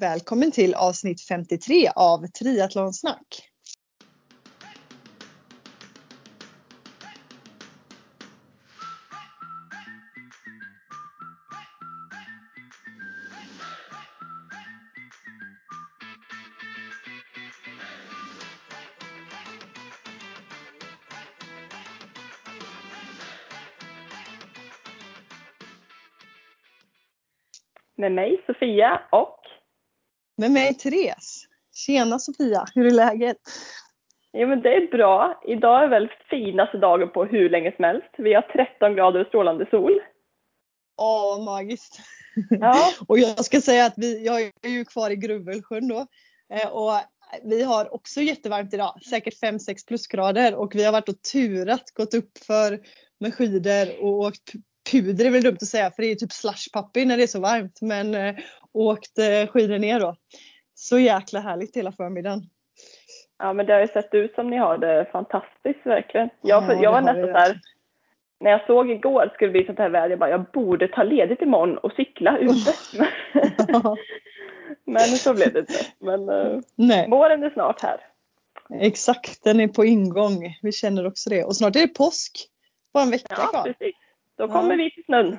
Välkommen till avsnitt 53 av Triathlonsnack. Med mig Sofia och med mig Therese. Tjena Sofia, hur är läget? Jo men det är bra. Idag är väl finaste dagen på hur länge som helst. Vi har 13 grader och strålande sol. Åh, magiskt. Ja. och jag ska säga att vi, jag är ju kvar i Gruvelsjön då. Eh, Och vi har också jättevarmt idag, säkert 5-6 plusgrader och vi har varit och turat, gått upp för med skidor och åkt puder är väl dumt att säga för det är typ slushpuppy när det är så varmt men eh, åkt eh, skidor ner då. Så jäkla härligt hela förmiddagen. ja men det har ju sett ut som ni har det fantastiskt verkligen. Jag, Ja, jag var nästan så här, när jag såg igår skulle bli sånt här väder, jag bara jag borde ta ledigt imorgon och cykla ute. men så blev det inte. Men uh, Nej, våren är snart här. exakt den är på ingång. Vi känner också det och snart är det påsk. Bara en vecka Ja kvar. precis. Då Ja. kommer vi till snön.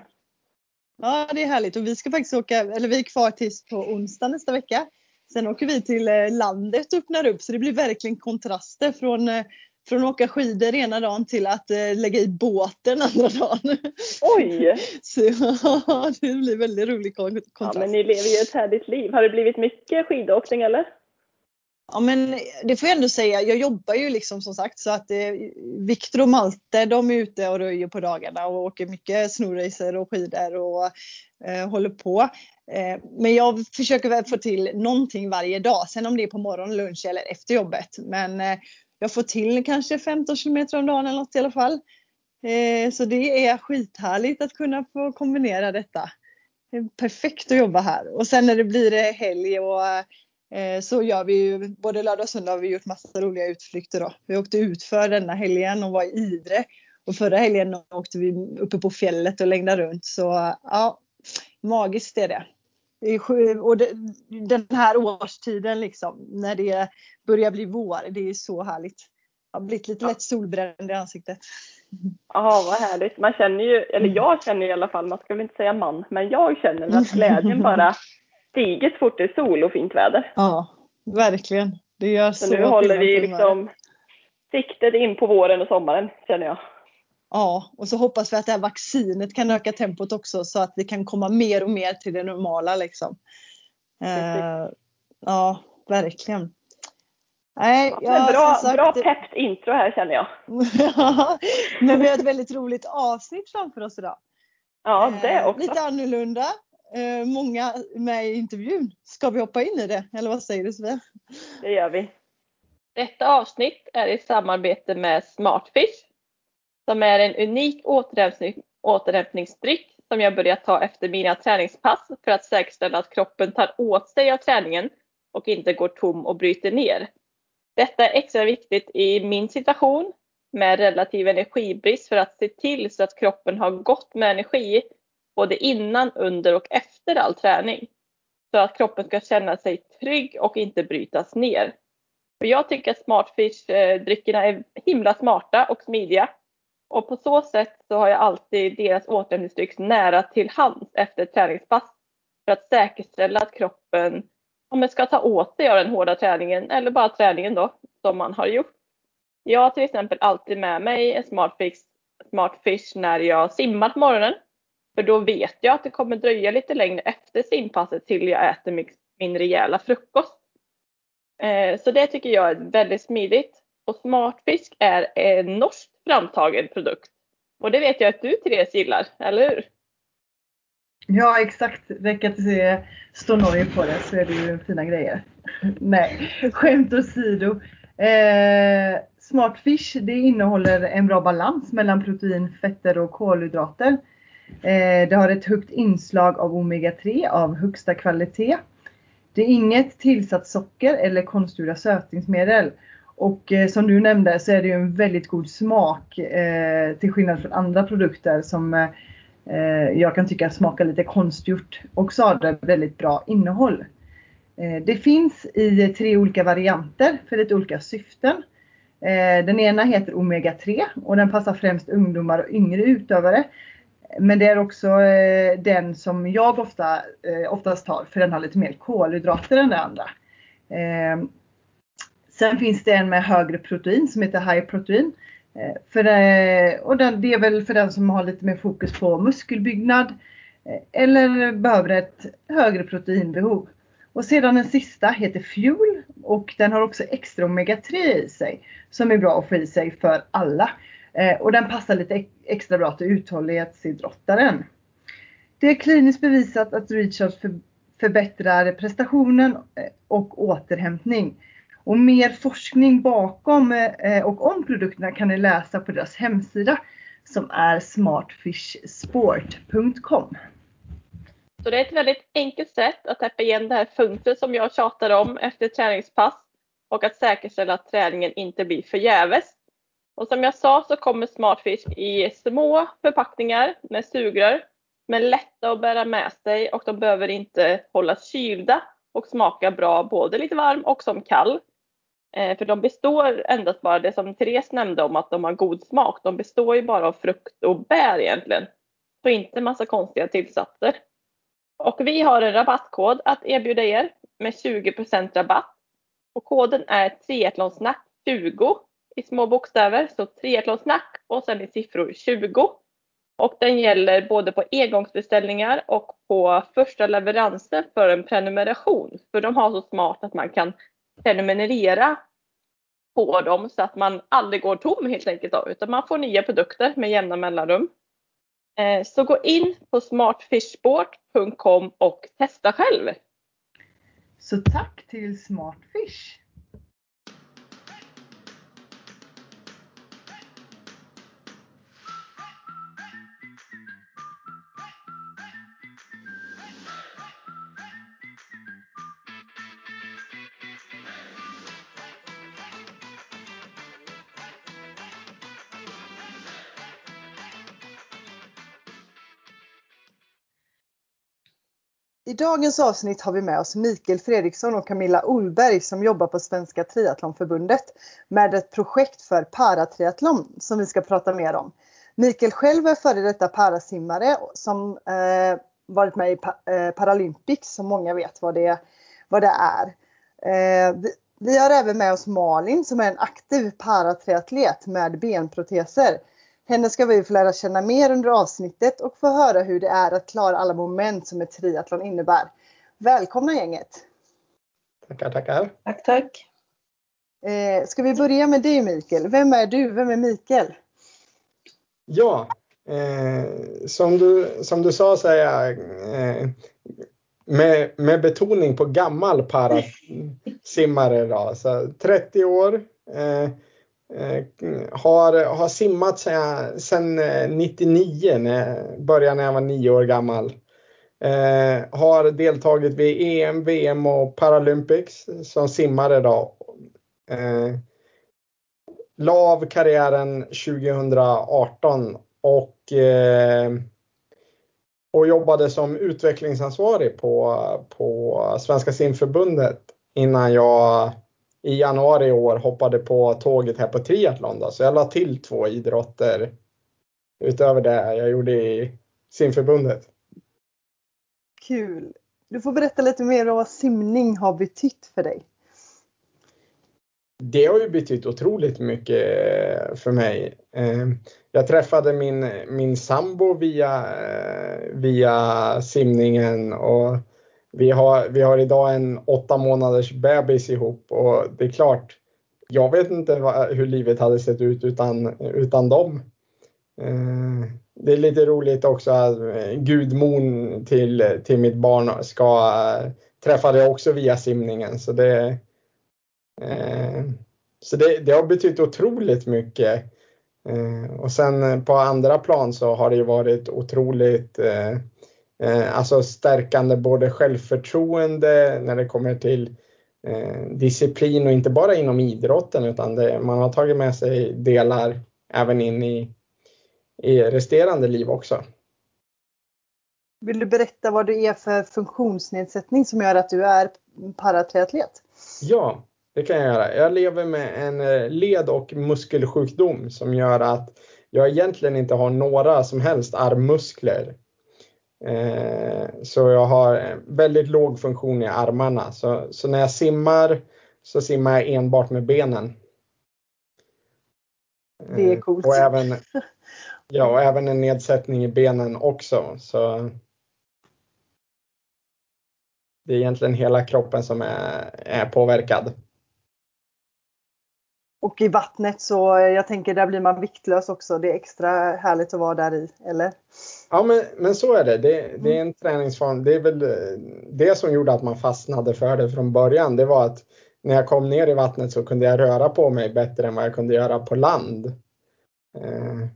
Ja, det är härligt och vi ska faktiskt åka, eller vi är kvar tills på onsdag nästa vecka. Sen åker vi till eh, landet och öppnar upp så det blir verkligen kontraster från, eh, från att åka skidor ena dagen till att eh, lägga i båten andra dagen. Oj! Så ja, det blir väldigt rolig kon- Ja, kontrast. men ni lever ju ett härligt liv. Har det blivit mycket skidåkning eller? Ja men det får jag ändå säga, jag jobbar ju liksom som sagt så att eh, Viktor och Malte de är ute och röjer på dagarna och åker mycket snowracer och skidor och eh, håller på. Eh, men jag försöker väl få till någonting varje dag, sen om det är på morgon, lunch eller efter jobbet. Men eh, jag får till kanske 15 kilometer om dagen eller något i alla fall. Eh, så det är skithärligt att kunna få kombinera detta. Det är perfekt att jobba här. Och sen när det blir eh, helg och eh, så gör vi ju, både lördag och söndag har vi gjort massa roliga utflykter då. Vi åkte ut för denna helgen och var i Idre. Och förra helgen åkte vi uppe på fjället och längdade runt. Så ja, magiskt är det. och det, den här årstiden liksom, när det börjar bli vår, det är så härligt. Jag har blivit lite lätt solbränd i ansiktet. Ja, vad härligt. Man känner ju, eller jag känner i alla fall, man ska väl inte säga man, men jag känner att glädjen bara stiger så fort det är sol och fint väder. Ja, verkligen. Det gör så, Så nu håller vi liksom siktet in på våren och sommaren, känner jag. Ja, och så hoppas vi att det här vaccinet kan öka tempot också så att vi kan komma mer och mer till det normala liksom. Eh, ja, verkligen. Nej, Ja, ja, bra, sagt, bra peppt intro här känner jag. Men vi har ett väldigt roligt avsnitt framför oss idag. Ja, det Eh, också. Lite annorlunda. Eh, många med i intervjun. Ska vi hoppa in i det? Eller vad säger du Sofia? Det gör vi. Detta avsnitt är i samarbete med Smartfish som är en unik återhämtning, återhämtningsdryck som jag börjat ta efter mina träningspass för att säkerställa att kroppen tar åt sig av träningen och inte går tom och bryter ner. Detta är extra viktigt i min situation med relativ energibrist för att se till så att kroppen har gott med energi både innan, under och efter all träning. Så att kroppen ska känna sig trygg och inte brytas ner. För jag tycker att Smartfish-dryckerna är himla smarta och smidiga. Och på så sätt så har jag alltid deras återhämtningsdryck nära till hands efter ett träningspass. För att säkerställa att kroppen om den ska ta åt sig av den hårda träningen eller bara träningen då som man har gjort. Jag har till exempel alltid med mig en Smartfish, Smartfish när jag simmar på morgonen. För då vet jag att det kommer dröja lite längre efter simpasset till jag äter min, min rejäla frukost. Eh, så det tycker jag är väldigt smidigt. Och Smartfisk är en norsk framtagen produkt. Och det vet jag att du Therese gillar, eller hur? Ja exakt, räcker att det står Norge på det så är det ju fina grejer. Nej, skämt åsido. Eh, Smartfish det innehåller en bra balans mellan protein, fetter och kolhydrater. Eh, det har ett högt inslag av omega-3 av högsta kvalitet. Det är inget tillsatt socker eller konstgjorda sötningsmedel. Och eh, som du nämnde så är det ju en väldigt god smak eh, till skillnad från andra produkter som jag kan tycka smakar lite konstgjort. Också har det väldigt bra innehåll. Det finns i tre olika varianter för lite olika syften. Den ena heter Omega 3 och den passar främst ungdomar och yngre utövare. Men det är också eh, den som jag ofta, eh, oftast tar för den har lite mer kolhydrater än den andra. Ehm, sen finns det en med högre protein som heter High Protein. Eh, för det, och den, det är väl för den som har lite mer fokus på muskelbyggnad eller behöver ett högre proteinbehov. Och sedan den sista heter Fuel och den har också extra omega 3 i sig som är bra att få i sig för alla. Eh, och den passar lite extra bra till uthållighetsidrottaren. Det är kliniskt bevisat att Recharge förbättrar prestationen eh, och återhämtning. Och mer forskning bakom eh, och om produkterna kan ni läsa på deras hemsida som är smartfishsport.com. Så det är ett väldigt enkelt sätt att täppa igen det här fönstret som jag tjatar om efter träningspass och att säkerställa att träningen inte blir förgäves. Och som jag sa så kommer Smartfish i små förpackningar med sugrör men lätta att bära med sig och de behöver inte hållas kylda och smaka bra både lite varm och som kall. Eh, för de består endast bara, det som Therese nämnde om att de har god smak, de består ju bara av frukt och bär egentligen. Så inte massa konstiga tillsatser. Och vi har en rabattkod att erbjuda er med 20% rabatt. Och koden är triathlonsnack20 i små bokstäver. Så triathlonsnack och sen i siffror 20. Och den gäller både på engångsbeställningar och på första leveransen för en prenumeration. För de har så smart att man kan prenumerera på dem så att man aldrig går tom helt enkelt. Då, utan man får nya produkter med jämna mellanrum. Eh, så gå in på smartfishsport.com och testa själv. Så tack till Smartfish. I dagens avsnitt har vi med oss Mikael Fredriksson och Camilla Olberg som jobbar på Svenska Triathlonförbundet med ett projekt för paratriathlon som vi ska prata mer om. Mikael själv är före detta parasimmare som eh, varit med i pa eh, Paralympics som många vet vad det, vad det är. Eh, vi, vi har även med oss Malin som är en aktiv paratriatlet med benproteser henne ska vi få lära känna mer under avsnittet och få höra hur det är att klara alla moment som ett triathlon innebär. Välkomna gänget! Tackar, tackar! Tack, tack! Eh, ska vi börja med dig Mikael? Vem är du? Vem är Mikael? Ja, eh, som, du, som du sa så är jag eh, med, med betoning på gammal parasimmare. Då, så 30 år. Eh, har, har simmat sedan 99, eh, när, började när jag var nio år gammal. Eh, har deltagit vid EM, VM och Paralympics som simmare då. Eh, la av karriären 2018 och, eh, och jobbade som utvecklingsansvarig på, på Svenska simförbundet innan jag i januari i år hoppade på tåget här på triathlon. Då. Så jag la till två idrotter utöver det jag gjorde i simförbundet. Kul! Du får berätta lite mer om vad simning har betytt för dig. Det har ju betytt otroligt mycket för mig. Eh, jag träffade min, min sambo via, via simningen och vi har, vi har idag en åtta månaders bebis ihop och det är klart, jag vet inte vad, hur livet hade sett ut utan, utan dem. Eh, det är lite roligt också att eh, gudmon till, till mitt barn ska eh, träffade också via simningen. Så det, eh, så det, det har betytt otroligt mycket. Eh, och sen på andra plan så har det varit otroligt Eh, alltså stärkande både självförtroende när det kommer till eh, disciplin och inte bara inom idrotten utan det, man har tagit med sig delar även in i, i resterande liv också. Vill du berätta vad det är för funktionsnedsättning som gör att du är paratriatlet? Ja, det kan jag göra. Jag lever med en eh, led och muskelsjukdom som gör att jag egentligen inte har några som helst armmuskler. Eh, så jag har väldigt låg funktion i armarna. Så, så när jag simmar så simmar jag enbart med benen. Det är coolt. Och även, ja, och även en nedsättning i benen också. Så det är egentligen hela kroppen som är, är påverkad. Och i vattnet så, jag tänker där blir man viktlös också. Det är extra härligt att vara där i, eller? Ja men, men så är det. det. Det är en träningsform. Det är väl det som gjorde att man fastnade för det från början. Det var att när jag kom ner i vattnet så kunde jag röra på mig bättre än vad jag kunde göra på land. Eh,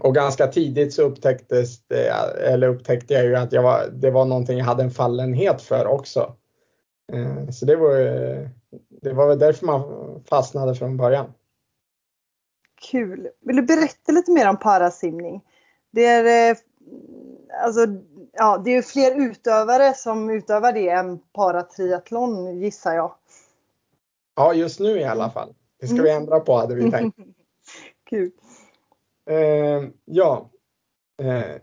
och ganska tidigt så upptäcktes det, eller upptäckte jag ju att jag var, det var någonting jag hade en fallenhet för också. Eh, så det var, det var väl därför man fastnade från början. Kul! Vill du berätta lite mer om parasimning? Det är, eh, alltså, ja, det är fler utövare som utövar det än paratriathlon gissar jag. Ja, just nu i alla fall. Det ska vi mm. ändra på hade vi tänkt. Kul. Eh, ja. Eh,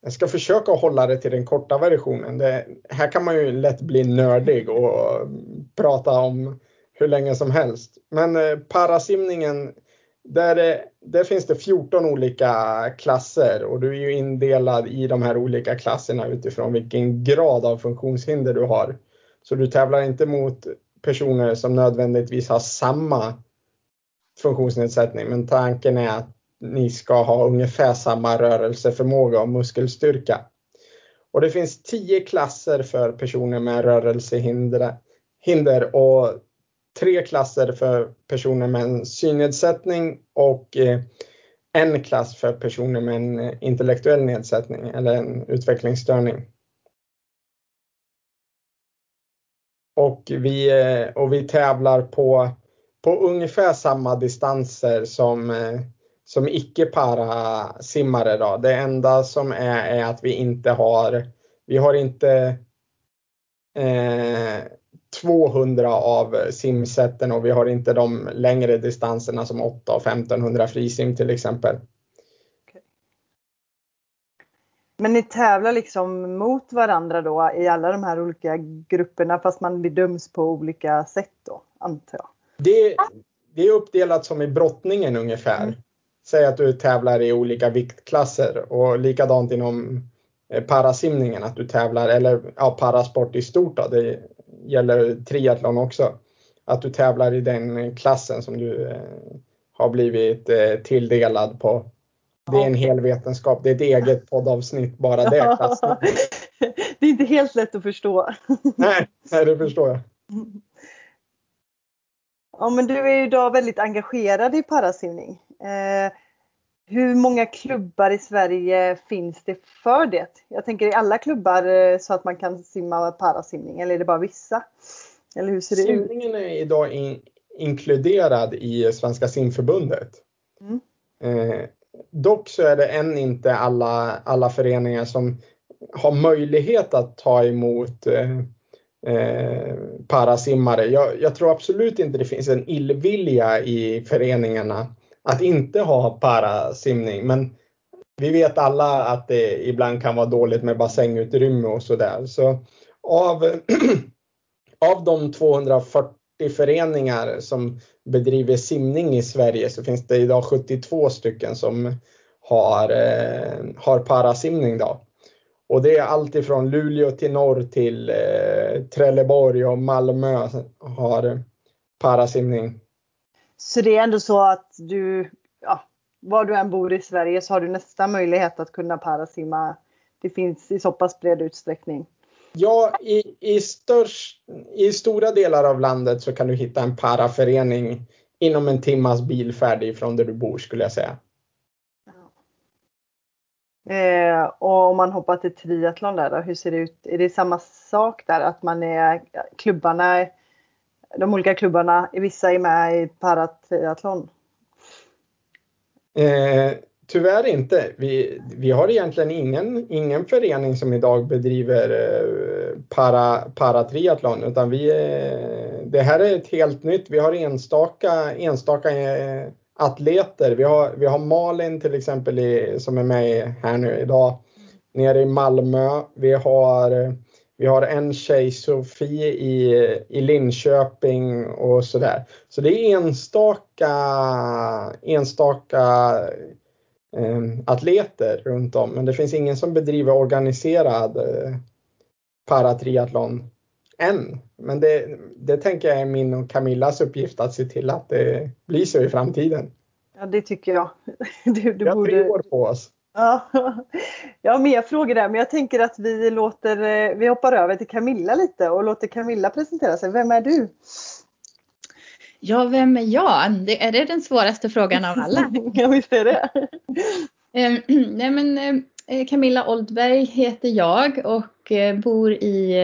jag ska försöka hålla det till den korta versionen. Det, här kan man ju lätt bli nördig och prata om hur länge som helst. Men eh, parasimningen, där, eh, där finns det 14 olika klasser och du är ju indelad i de här olika klasserna utifrån vilken grad av funktionshinder du har. Så du tävlar inte mot personer som nödvändigtvis har samma funktionsnedsättning, men tanken är att ni ska ha ungefär samma rörelseförmåga och muskelstyrka. Och det finns tio klasser för personer med rörelsehinder och tre klasser för personer med en synnedsättning och eh, en klass för personer med en intellektuell nedsättning eller en utvecklingsstörning. Och vi, eh, och vi tävlar på, på ungefär samma distanser som eh, som icke-para-simmare då. Det enda som är, är att vi inte har, vi har inte eh, 200 av simsätten och vi har inte de längre distanserna som 8 och 1500 frisim till exempel. Men ni tävlar liksom mot varandra då i alla de här olika grupperna fast man bedöms på olika sätt då, antar jag? Det, det är uppdelat som i brottningen ungefär. Mm. Säg att du tävlar i olika viktklasser och likadant inom eh, parasimningen att du tävlar, eller ja, parasport i stort då, det gäller triathlon också. Att du tävlar i den klassen som du eh, har blivit eh, tilldelad på. Det är en hel vetenskap, det är ett eget poddavsnitt bara det. det är inte helt lätt att förstå. nej, nej, det förstår jag. Ja, men du är ju idag väldigt engagerad i parasimning. Eh, hur många klubbar i Sverige finns det för det? Jag tänker i alla klubbar eh, så att man kan simma parasimning eller är det bara vissa? Eller hur ser det Simningen ut? är idag in, inkluderad i Svenska simförbundet. Mm. Eh, dock så är det än inte alla, alla föreningar som har möjlighet att ta emot eh, eh, parasimmare. Jag, jag, tror absolut inte det finns en illvilja i föreningarna att inte ha parasimning. Men vi vet alla att det ibland kan vara dåligt med bassängutrymme och sådär. Så av, av de 240 föreningar som bedriver simning i Sverige så finns det idag 72 stycken som har, eh, har parasimning. Då. Och det är allt ifrån Luleå till norr till eh, Trelleborg och Malmö har parasimning. Så det är ändå så att du, ja, var du än bor i Sverige så har du nästan möjlighet att kunna parasimma. Det finns i så pass bred utsträckning. Ja, i, i, störst, i stora delar av landet så kan du hitta en paraförening inom en timmas bilfärd ifrån där du bor skulle jag säga. Eh, och om man hoppar till triathlon där då, hur ser det ut? Är det samma sak där att man är klubbarna, de olika klubbarna, vissa är med i paratriathlon? Eh, tyvärr inte. Vi, vi har egentligen ingen, ingen förening som idag bedriver eh, para, paratriathlon utan vi, eh, det här är ett helt nytt. Vi har enstaka, enstaka eh, atleter. Vi har, vi har Malin till exempel i, som är med här nu idag nere i Malmö. Vi har, eh, vi har en tjej, Sofie, i, i Linköping och sådär. Så det är enstaka, enstaka eh, atleter runt om, men det finns ingen som bedriver organiserad eh, paratriathlon än. Men det, det tänker jag är min och Camillas uppgift att se till att det blir så i framtiden. Ja, det tycker jag. Du, du vi har borde... tre år på oss. Ja, jag har mer frågor där, men jag tänker att vi låter, eh, vi hoppar över till Camilla lite och låter Camilla presentera sig. Vem är du? Ja, vem är jag? Det, är det den svåraste frågan av alla? ja, visst är det. Ehm, nej, men eh, Camilla Oldberg heter jag och eh, bor i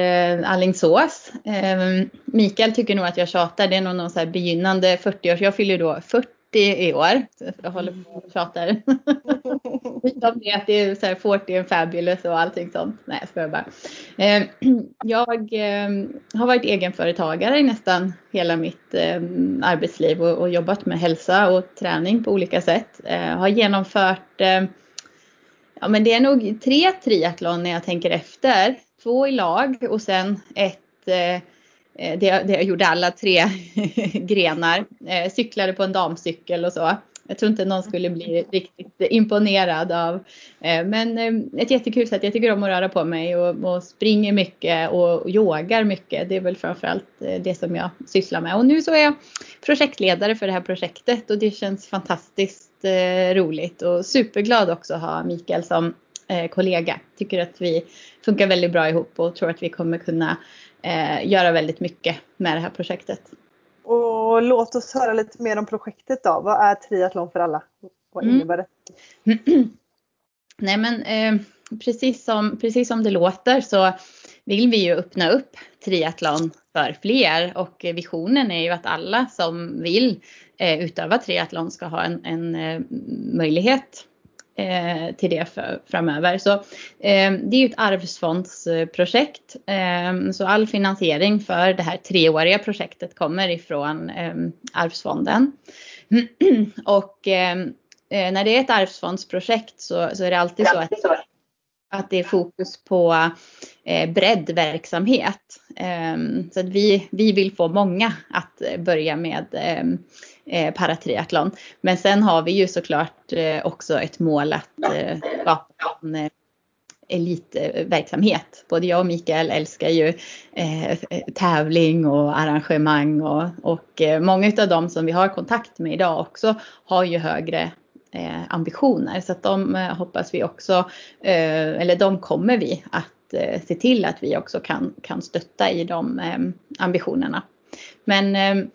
Allingsås. Ehm, Mikael tycker nog att jag tjatar. Det är nog någon så begynnande 40 års. Jag fyller då 40 i år. Jag håller på och tjatar. De vet är så här 40 and fabulous och allting sånt. Nej jag skojar bara. Eh, jag eh, har varit egenföretagare i nästan hela mitt eh, arbetsliv och jobbat med hälsa och träning på olika sätt. Har genomfört Ja men det är nog tre triathlon när jag tänker efter. Två i lag och sen ett Eh, det, det jag gjorde alla tre grenar. Eh, cyklade på en damcykel och så. Jag tror inte någon skulle bli riktigt imponerad av. Eh, men eh, ett jättekul sätt. Jag tycker om att röra på mig och, och springer mycket och yogar mycket. Det är väl framförallt eh, det som jag sysslar med. Och nu så är jag projektledare för det här projektet och det känns fantastiskt roligt och superglad också att ha Mikael som kollega. Tycker att vi funkar väldigt bra ihop och tror att vi kommer kunna göra väldigt mycket med det här projektet. Och låt oss höra lite mer om projektet då. Vad är triathlon för alla? Vad mm. innebär det? Nej men eh, precis, som, precis som det låter så vill vi ju öppna upp triathlon för fler och visionen är ju att alla som vill eh, utöva triathlon ska ha en, en eh, möjlighet eh, till det för, framöver. Så eh, det är ju ett arvsfondsprojekt. Eh, så all finansiering för det här treåriga projektet kommer ifrån eh, arvsfonden. Och eh, eh, när det är ett arvsfondsprojekt så, så är det alltid så att att det är fokus på eh, breddverksamhet. Ehm, så att vi, vi vill få många att börja med ehm, eh, paratriathlon. Men sen har vi ju såklart eh, också ett mål att eh, skapa en eh, elitverksamhet. Både jag och Mikael älskar ju eh, tävling och arrangemang och, och eh, många av dem som vi har kontakt med idag också har ju högre eh, ambitioner så att de hoppas vi också, eh, eller de kommer vi att eh, se till att vi också kan, kan stötta i de eh, ambitionerna. Men eh,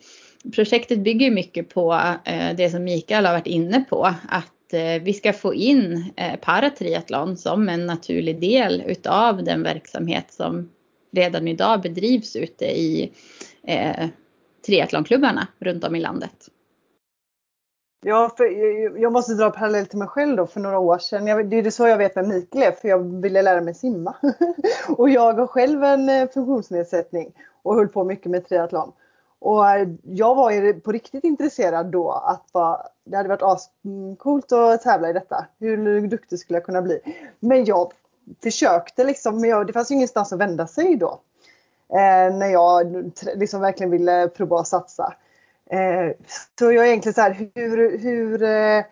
projektet bygger mycket på eh, det som Mikael har varit inne på, att eh, vi ska få in eh, paratriathlon som en naturlig del utav den verksamhet som redan idag bedrivs ute i eh, triathlonklubbarna runt om i landet. Ja, för jag måste dra parallell till mig själv då för några år sedan. Jag, det är så jag vet vem Mikael är för jag ville lära mig simma. och jag har själv en eh, funktionsnedsättning och höll på mycket med triathlon. Och eh, jag var ju på riktigt intresserad då att va, det hade varit ascoolt att tävla i detta. Hur duktig skulle jag kunna bli? Men jag försökte liksom, men jag, det fanns ju ingenstans att vända sig då. Eh, när jag liksom verkligen ville prova att satsa. Eh, så jag är egentligen så här, hur, hur eh,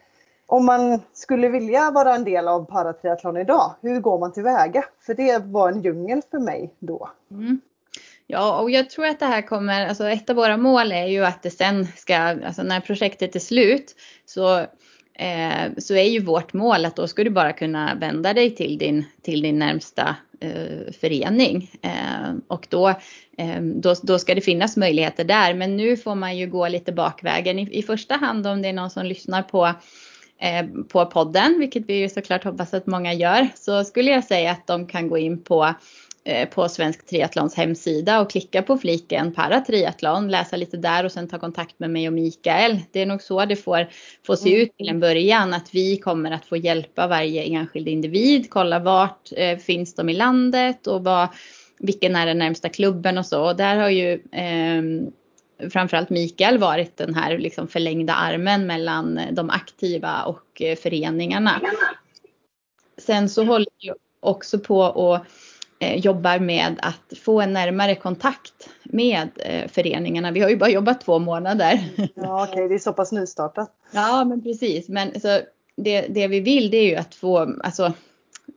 om man skulle vilja vara en del av paratriathlon idag, hur går man tillväga? För det var en djungel för mig då. Mm. Ja, och jag tror att det här kommer, alltså ett av våra mål är ju att det sen ska, alltså när projektet är slut så, eh, så är ju vårt mål att då ska du bara kunna vända dig till din, till din närmsta eh, förening. Eh, och då, eh, då, då ska det finnas möjligheter där. Men nu får man ju gå lite bakvägen. I, i första hand om det är någon som lyssnar på eh, på podden, vilket vi ju såklart hoppas att många gör, så skulle jag säga att de kan gå in på på Svensk Triathlons hemsida och klicka på fliken paratriathlon, läsa lite där och sen ta kontakt med mig och Mikael. Det är nog så det får, får se ut till en början, att vi kommer att få hjälpa varje enskild individ, kolla vart eh, finns de i landet och vad, vilken är den närmsta klubben och så. Och där har ju eh, framförallt Mikael varit den här liksom förlängda armen mellan de aktiva och eh, föreningarna. Sen så håller jag också på eh, jobbar med att få en närmare kontakt med eh, föreningarna. Vi har ju bara jobbat två månader. Ja, okej, okay. det är så pass nystartat. Ja, men precis. Men så det, det vi vill det är ju att få, alltså,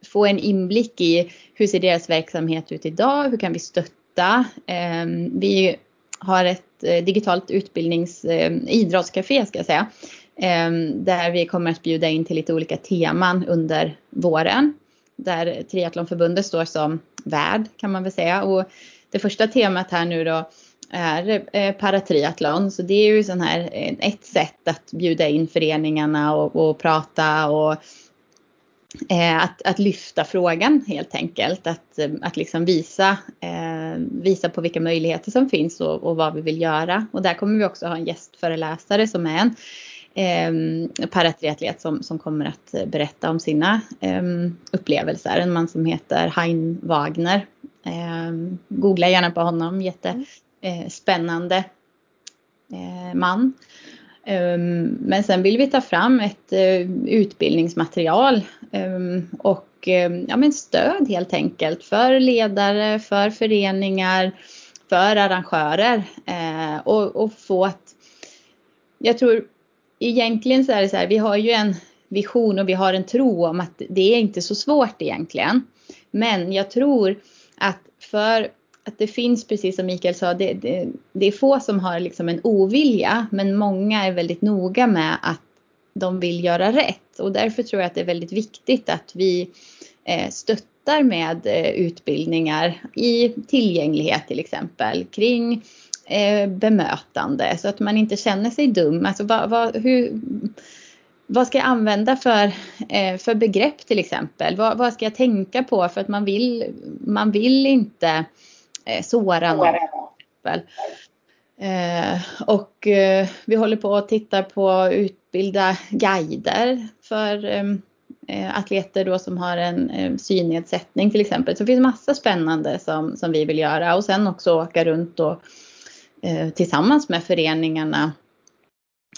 få en inblick i hur ser deras verksamhet ut idag? Hur kan vi stötta? Eh, vi har ett eh, digitalt utbildnings eh, idrottscafé ska jag säga. Eh, där vi kommer att bjuda in till lite olika teman under våren. Där Triathlonförbundet står som värld kan man väl säga. Och det första temat här nu då är eh, paratriathlon. Så det är ju sån här ett sätt att bjuda in föreningarna och, och prata och Eh, att, att lyfta frågan helt enkelt. Att, eh, att liksom visa, eh, visa på vilka möjligheter som finns och, och, vad vi vill göra. Och där kommer vi också ha en gästföreläsare som är en eh, paratriatlet som, som kommer att berätta om sina eh, upplevelser. En man som heter Hein Wagner. Eh, googla gärna på honom, jättespännande eh, man. Ehm, men sen vill vi ta fram ett eh, utbildningsmaterial ehm, och ehm, ja, men stöd helt enkelt för ledare, för föreningar, för arrangörer eh, och, och få att jag tror egentligen så är det så här, vi har ju en vision och vi har en tro om att det är inte så svårt egentligen. Men jag tror att för att det finns, precis som Mikael sa, det, det, det, är få som har liksom en ovilja, men många är väldigt noga med att de vill göra rätt. Och därför tror jag att det är väldigt viktigt att vi eh, stöttar med eh, utbildningar i tillgänglighet till exempel, kring eh, bemötande så att man inte känner sig dum. Alltså, vad, vad, hur, vad ska jag använda för, eh, för begrepp till exempel? Vad, vad, ska jag tänka på? För att man vill, man vill inte eh, såra någon. Och vi håller på att titta på att utbilda guider för atleter då som har en synnedsättning till exempel. Så det finns massa spännande som, som vi vill göra och sen också åka runt och tillsammans med föreningarna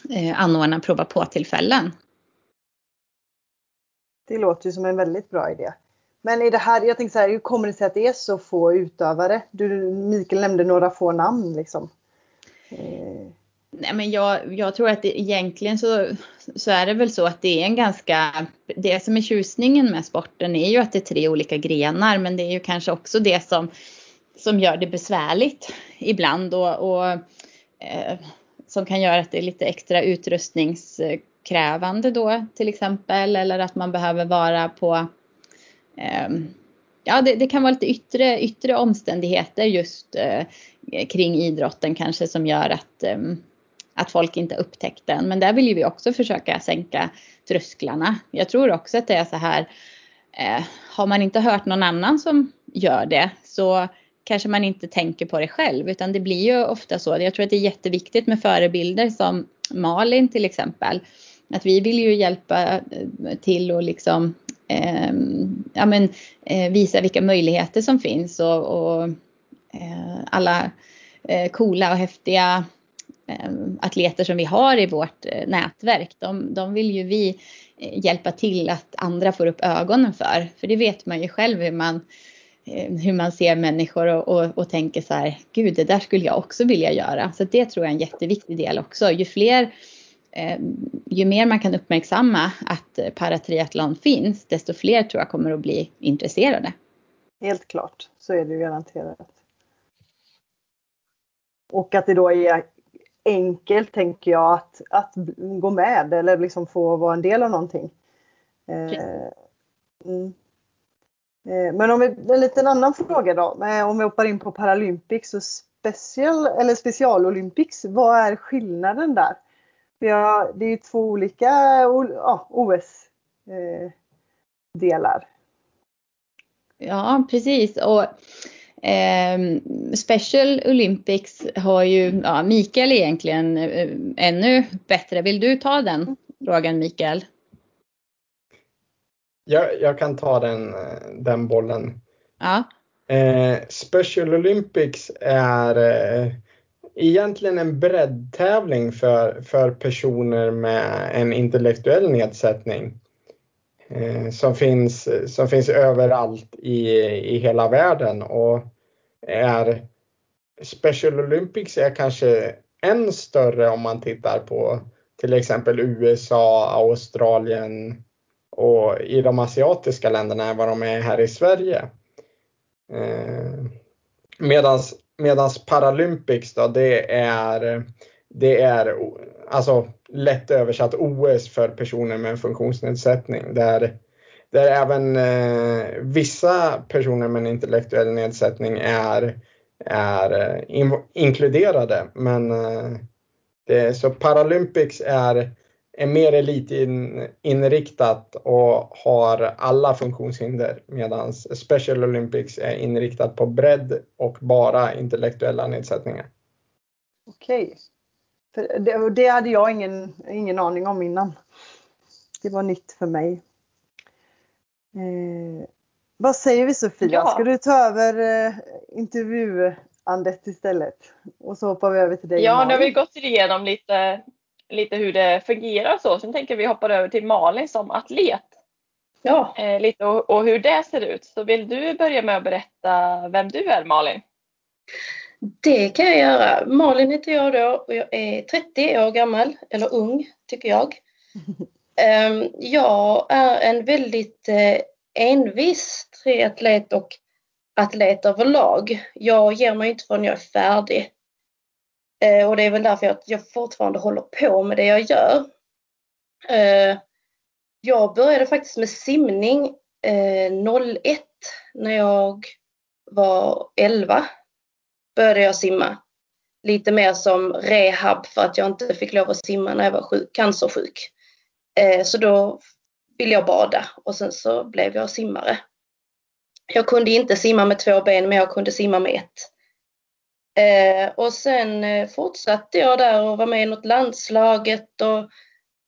eh, anordna prova på tillfällen. Det låter ju som en väldigt bra idé. Men i det här, jag tänkte så här, hur kommer det sig att det är så få utövare? Du, Mikael nämnde några få namn liksom. Eh. Nej men jag, jag tror att det, egentligen så, så är det väl så att det är en ganska, det som är tjusningen med sporten är ju att det är tre olika grenar men det är ju kanske också det som, som gör det besvärligt ibland och, och eh, som kan göra att det är lite extra utrustningskrävande då till exempel eller att man behöver vara på eh, ja, det, det, kan vara lite yttre, yttre omständigheter just eh, kring idrotten kanske som gör att, eh, att folk inte upptäckt den. Men där vill vi också försöka sänka trösklarna. Jag tror också att det är så här, eh, har man inte hört någon annan som gör det så kanske man inte tänker på det själv utan det blir ju ofta så. Jag tror att det är jätteviktigt med förebilder som Malin till exempel. Att vi vill ju hjälpa eh, till och liksom eh, ja, men, eh, visa vilka möjligheter som finns och, och eh, alla eh, coola och häftiga eh, atleter som vi har i vårt eh, nätverk. De, de vill ju vi eh, hjälpa till att andra får upp ögonen för. För det vet man ju själv hur man, hur man ser människor och, och, och, tänker så här, gud det där skulle jag också vilja göra. Så det tror jag är en jätteviktig del också. Ju fler Eh, ju mer man kan uppmärksamma att paratriathlon finns, desto fler tror jag kommer att bli intresserade. Helt klart, så är det garanterat. Och att det då är enkelt, tänker jag, att, att gå med eller liksom få vara en del av någonting. Eh, mm. Eh, men om vi, en liten annan fråga då, om vi hoppar in på Paralympics och special, eller specialolympics, vad är skillnaden där? Har, det är två olika ja, OS-delar. Ja, precis. Och eh, Special Olympics har ju ja, Mikael egentligen eh, ännu bättre. Vill du ta den frågan Mikael? Jag, jag kan ta den, den bollen. Ja. Eh, Special Olympics är eh, egentligen en breddtävling för, för personer med en intellektuell nedsättning. Eh, som, finns, som finns överallt i, i hela världen och är Special Olympics är kanske än större om man tittar på till exempel USA, Australien och i de asiatiska länderna än vad de är här i Sverige. Eh, medans, medans Paralympics då, det är, det är alltså lätt översatt OS för personer med en funktionsnedsättning. Där, där även eh, vissa personer med en intellektuell nedsättning är, är eh, in, inkluderade. Men eh, det, så Paralympics är är mer elitinriktat och har alla funktionshinder medan Special Olympics är inriktat på bredd och bara intellektuella nedsättningar. Okej. För det, det hade jag ingen, ingen aning om innan. Det var nytt för mig. Eh, vad säger vi Sofia? Ja. Ska du ta över eh, intervjuandet istället? Och så hoppar vi över till dig Ja, nu har vi gått igenom lite, lite hur det fungerar så. Sen tänker vi hoppa över till Malin som atlet. Ja, Eh, lite och, och hur det ser ut. Så vill du börja med att berätta vem du är Malin? det kan jag göra. Malin heter jag då och jag är 30 år gammal, eller ung tycker jag. Ehm, Jag är en väldigt eh, envis triatlet och atlet överlag. Jag ger mig inte förrän jag är färdig. Eh, Och det är väl därför att jag fortfarande håller på med det jag gör. Eh, Jag började faktiskt med simning eh, 01 när jag var 11 började jag simma. Lite mer som rehab för att jag inte fick lov att simma när jag var sjuk, cancersjuk. Eh, så då ville jag bada och sen så blev jag simmare. Jag kunde inte simma med två ben men jag kunde simma med ett. Eh, och sen eh, fortsatte jag där och var med i något landslaget och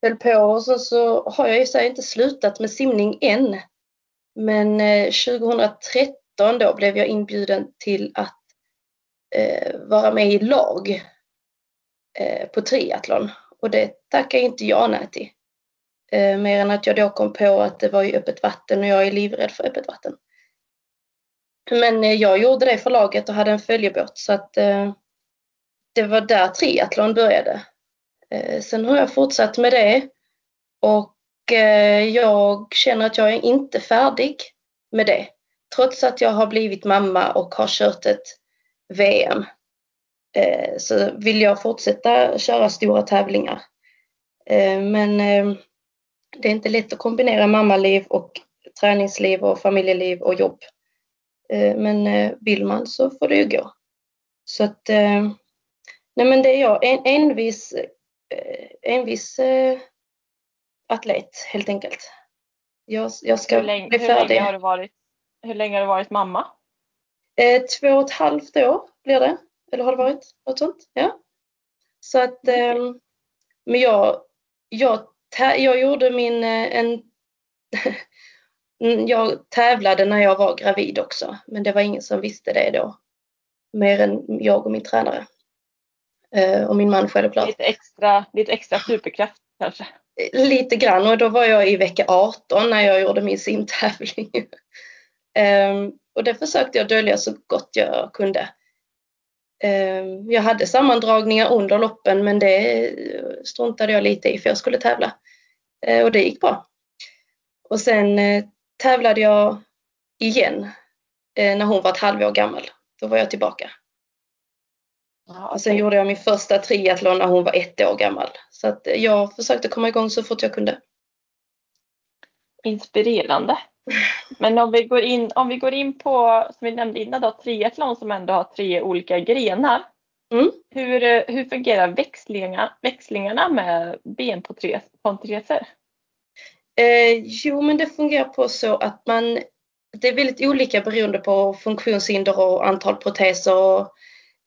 höll på och sen så har jag ju så här inte slutat med simning än. Men eh, 2013 då blev jag inbjuden till att eh, vara med i lag eh, på triathlon. Och det tackar inte jag nej till. Eh, mer än att jag då kom på att det var i öppet vatten och jag är livrädd för öppet vatten. Men eh, jag gjorde det för laget och hade en följebåt så att eh, det var där triathlon började. Eh, sen har jag fortsatt med det och jag känner att jag är inte färdig med det. Trots att jag har blivit mamma och har kört ett VM så vill jag fortsätta köra stora tävlingar. Men det är inte lätt att kombinera mammaliv och träningsliv och familjeliv och jobb. Eh, Men eh, vill man så får det ju gå. Så att, eh, nej men det är jag, en envis, envis atlet helt enkelt. Jag, jag ska Hur länge, bli hur, länge färdig. har du varit, hur länge har du varit mamma? Eh, två och ett halvt år blir det. Eller har det varit något sånt? Ja. Så att, eh, men jag, jag, jag gjorde min, en, jag tävlade när jag var gravid också. Men det var ingen som visste det då. Mer än jag och min tränare. Eh, och min man självklart. Lite extra, lite extra superkraft kanske? Lite grann och då var jag i vecka 18 när jag gjorde min simtävling. Ehm, och det försökte jag dölja så gott jag kunde. Ehm, jag hade sammandragningar under loppen men det struntade jag lite i för jag skulle tävla. Eh, och det gick bra. Och sen eh, tävlade jag igen eh, när hon var ett halvår gammal. Då var jag tillbaka. Ja, Och sen gjorde jag min första triathlon när hon var ett år gammal. Så att eh, jag försökte komma igång så fort jag kunde. Inspirerande. Men om vi går in, om vi går in på, som vi nämnde innan då, triathlon som ändå har tre olika grenar. Mm. Hur, eh, hur fungerar växlingar, växlingarna med benproteser? Eh, jo, men det fungerar på så att man det är väldigt olika beroende på funktionshinder och antal proteser och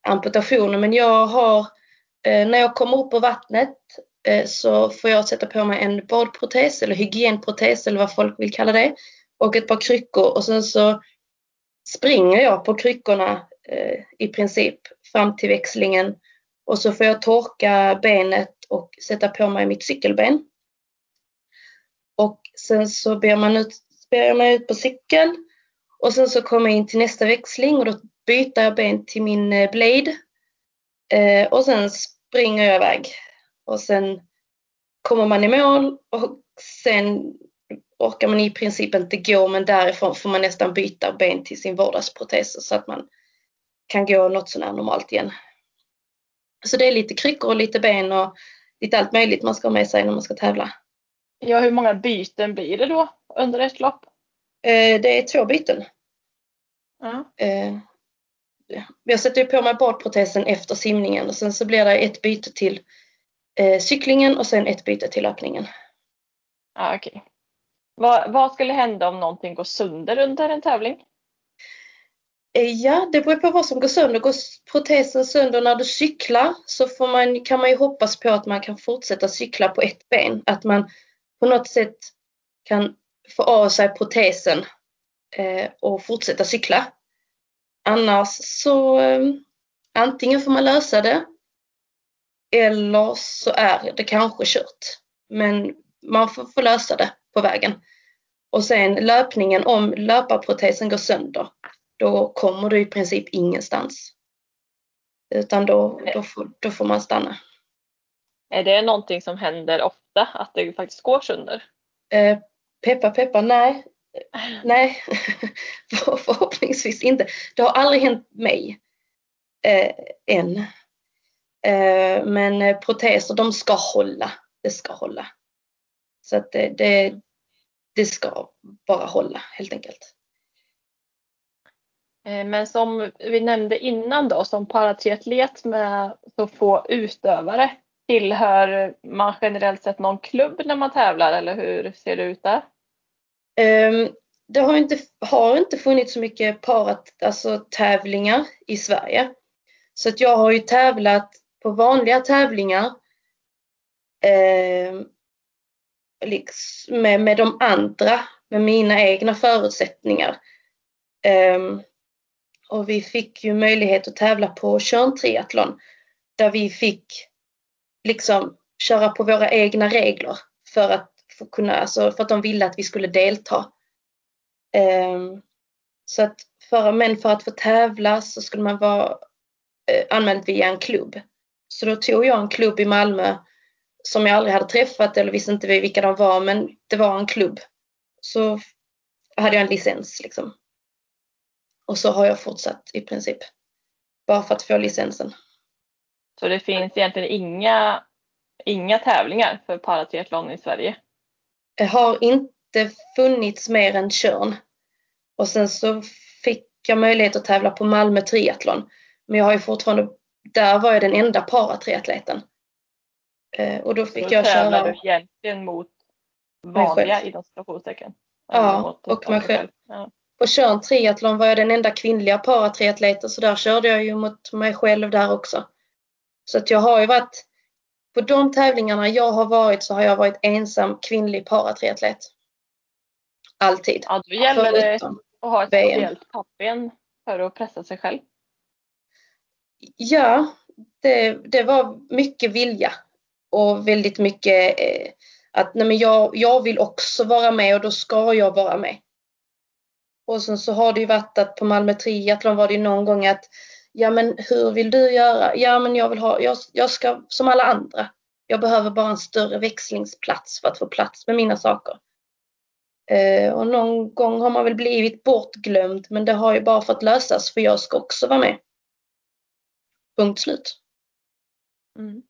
amputationer. Men jag har, eh, när jag kommer upp på vattnet eh, så får jag sätta på mig en badprotes eller hygienprotes eller vad folk vill kalla det och ett par kryckor och sen så springer jag på kryckorna eh, i princip fram till växlingen och så får jag torka benet och sätta på mig mitt cykelben. Och sen så ber man ut, ber jag mig ut på cykel och sen så kommer jag in till nästa växling och då byter jag ben till min eh, blade eh, och sen springer jag iväg och sen kommer man i mål och sen orkar man i princip inte gå men därifrån får man nästan byta ben till sin vardagsprotes så att man kan gå något sånär normalt igen. Så det är lite kryckor och lite ben och lite allt möjligt man ska ha med sig när man ska tävla. Ja, hur många byten blir det då under ett lopp? Eh, det är två byten. Ja. Eh, jag sätter på mig badprotesen efter simningen och sen så blir det ett byte till eh, cyklingen och sen ett byte till löpningen. Ja, okej. Vad, vad skulle hända om någonting går sönder under en tävling? Eh, Ja, det beror på vad som går sönder. Går protesen sönder när du cyklar så får man, kan man ju hoppas på att man kan fortsätta cykla på ett ben. Att man på något sätt kan få av sig protesen eh, och fortsätta cykla. Annars så eh, antingen får man lösa det eller så är det kanske kört. Men man får, får lösa det på vägen. Och sen löpningen, om löparprotesen går sönder, då kommer du i princip ingenstans. Utan då, då, får, då får man stanna. Är det någonting som händer ofta, att det faktiskt går sönder? Eh, peppa peppa, nej. Nej, För, förhoppningsvis inte. Det har aldrig hänt mig eh, än. Eh, men eh, proteser, de ska hålla. Det ska hålla. Så att det, det, det ska bara hålla helt enkelt. Eh, Men som vi nämnde innan då, som paratriatlet med så få utövare, tillhör man generellt sett någon klubb när man tävlar eller hur ser det ut där? Ehm, det har inte, har inte funnits så mycket parat, alltså tävlingar i Sverige. Så att jag har ju tävlat på vanliga tävlingar eh, liksom med, med de andra, med mina egna förutsättningar. Eh, och vi fick ju möjlighet att tävla på Tjörntriathlon där vi fick liksom köra på våra egna regler för att få kunna, alltså för att de ville att vi skulle delta. Ehm, så att för, men för att få tävla så skulle man vara eh, anmäld via en klubb. Så då tog jag en klubb i Malmö som jag aldrig hade träffat eller visste inte vilka de var men det var en klubb. Så hade jag en licens liksom. Och så har jag fortsatt i princip. Bara för att få licensen. Så det finns egentligen inga, inga tävlingar för paratriathlon i Sverige. Det har inte funnits mer än Tjörn. Och sen så fick jag möjlighet att tävla på Malmö triathlon. Men jag har ju fortfarande, där var jag den enda paratriatleten. Eh, Och då fick då jag tävlar köra, du egentligen mot vanliga inom citationstecken. Ja, och mig själv. Ja. på Tjörn triathlon var jag den enda kvinnliga paratriatleten så där körde jag ju mot mig själv där också. Så att jag har ju varit, på de tävlingarna jag har varit så har jag varit ensam kvinnlig paratriatlet. Alltid. ja, då gäller det att ha ett VM. speciellt pappben för att pressa sig själv. Ja, det, det var mycket vilja och väldigt mycket eh, att nej men jag, jag vill också vara med och då ska jag vara med. Och sen så har det ju varit att på Malmö triathlon var det ju någon gång att ja men hur vill du göra? Ja men jag vill ha, jag, jag ska som alla andra. Jag behöver bara en större växlingsplats för att få plats med mina saker. Eh, och någon gång har man väl blivit bortglömd men det har ju bara fått lösas för jag ska också vara med. Punkt slut. Mm.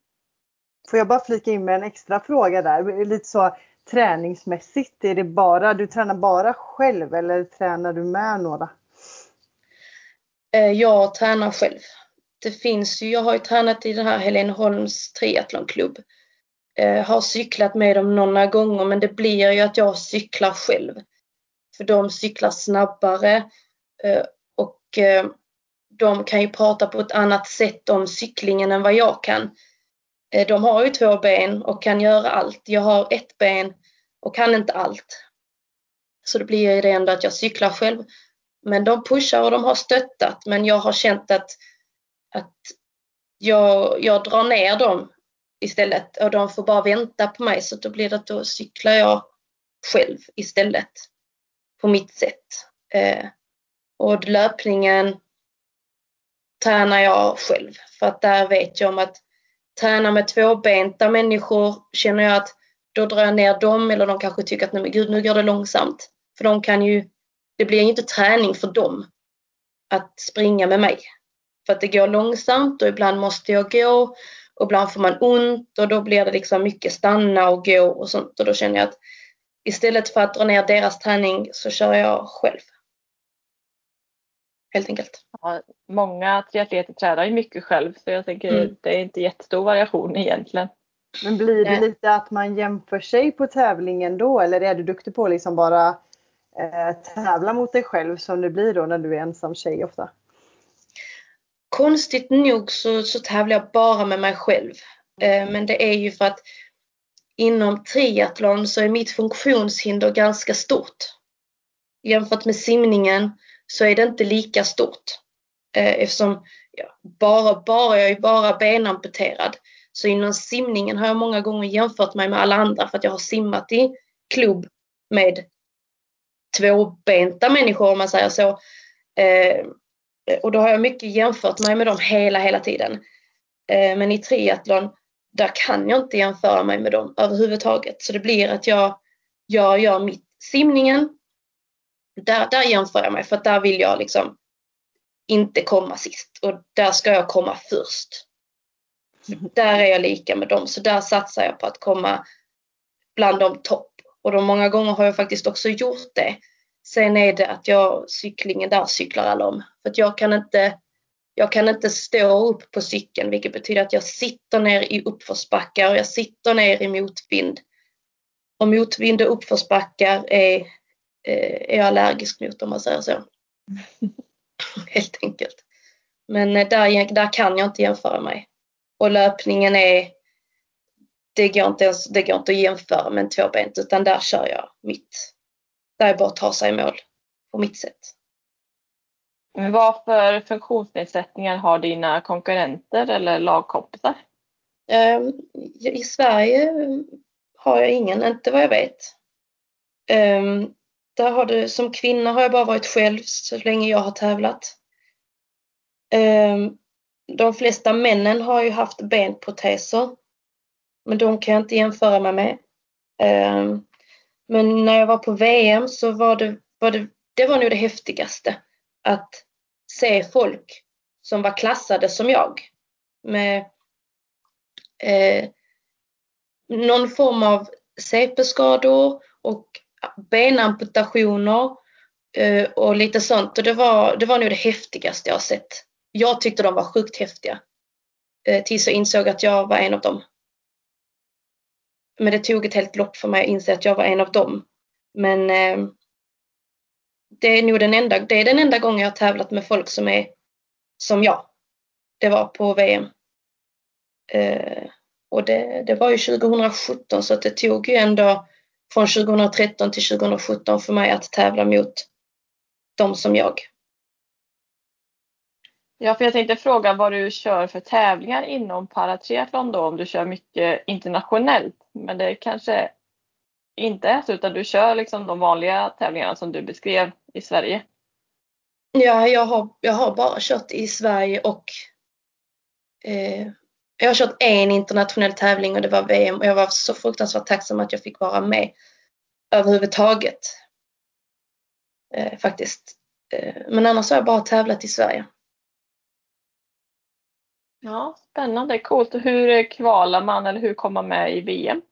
Får jag bara flika in med en extra fråga där? Lite så träningsmässigt, är det bara, du tränar bara själv eller tränar du med några? Eh, jag tränar själv. Det finns ju, jag har ju tränat i den här Heleneholms triathlonklubb. Eh, har cyklat med dem några gånger men det blir ju att jag cyklar själv. För de cyklar snabbare eh, och de kan ju prata på ett annat sätt om cyklingen än vad jag kan. De har ju två ben och kan göra allt. Jag har ett ben och kan inte allt. Så det blir det ändå att jag cyklar själv. Men de pushar och de har stöttat men jag har känt att, att jag, jag drar ner dem istället och de får bara vänta på mig så då blir det att då cyklar jag själv istället på mitt sätt. Eh, och löpningen tränar jag själv för att där vet jag om att träna med tvåbenta människor känner jag att då drar jag ner dem eller de kanske tycker att nej men gud nu går det långsamt. För de kan ju, det blir inte träning för dem att springa med mig. För att det går långsamt och ibland måste jag gå och ibland får man ont och då blir det liksom mycket stanna och gå och sånt och då känner jag att istället för att dra ner deras träning så kör jag själv. Helt enkelt. Ja, många triatleter tränar ju mycket själv så jag tänker mm. det är inte jättestor variation egentligen. Men blir det lite att man jämför sig på tävlingen då eller är du duktig på att liksom bara Eh, tävla mot dig själv som det blir då när du är ensam tjej ofta? Konstigt nog så, så tävlar jag bara med mig själv. Eh, men det är ju för att inom triathlon så är mitt funktionshinder ganska stort. Jämfört med simningen så är det inte lika stort. Eh, eftersom ja, bara, bara, jag är bara benamputerad. Så inom simningen har jag många gånger jämfört mig med alla andra för att jag har simmat i klubb med tvåbenta människor om man säger så. Eh, och då har jag mycket jämfört mig med dem hela, hela tiden. Eh, men i triathlon, där kan jag inte jämföra mig med dem överhuvudtaget. Så det blir att jag, jag gör mitt simningen. Där, där jämför jag mig för att där vill jag liksom inte komma sist och där ska jag komma först. Där är jag lika med dem så där satsar jag på att komma bland de topp. Och de många gånger har jag faktiskt också gjort det. Sen är det att jag, cyklingen där cyklar alla om. För att jag kan inte, jag kan inte stå upp på cykeln vilket betyder att jag sitter ner i uppförsbackar och jag sitter ner i motvind. Och motvind och uppförsbackar är, eh, är jag allergisk mot om man säger så. Helt enkelt. Men eh, där, där kan jag inte jämföra mig. Och löpningen är, det går inte, ens, det går inte att jämföra med en tvåbent utan där kör jag mitt där är bara att ta sig i mål på mitt sätt. Men vad för funktionsnedsättningar har dina konkurrenter eller lagkompisar? Ehm, I Sverige har jag ingen, inte vad jag vet. Ehm, där har du, som kvinna har jag bara varit själv så länge jag har tävlat. Ehm, de flesta männen har ju haft benproteser. Men de kan jag inte jämföra mig med. Ehm, men när jag var på VM så var det, var det, det var nog det häftigaste. Att se folk som var klassade som jag. Med eh, någon form av CP-skador och benamputationer eh, och lite sånt. Och det var, det var nog det häftigaste jag har sett. Jag tyckte de var sjukt häftiga. Eh, tills jag insåg att jag var en av dem. Men det tog ett helt lopp för mig att inse att jag var en av dem. Men eh, det är nog den enda, det är den enda gången jag har tävlat med folk som är som jag. Det var på VM. Eh, och det, det var ju 2017 så det tog ju ändå från 2013 till 2017 för mig att tävla mot de som jag. Ja, för jag tänkte fråga vad du kör för tävlingar inom paratriathlon då, om du kör mycket internationellt. Men det kanske inte är så, utan du kör liksom de vanliga tävlingarna som du beskrev i Sverige. Ja, jag har, jag har bara kört i Sverige och eh, jag har kört en internationell tävling och det var VM och jag var så fruktansvärt tacksam att jag fick vara med överhuvudtaget. Eh, faktiskt. Eh, men annars har jag bara tävlat i Sverige. Ja, spännande, coolt. hur kvalar man eller hur kommer man med i VM?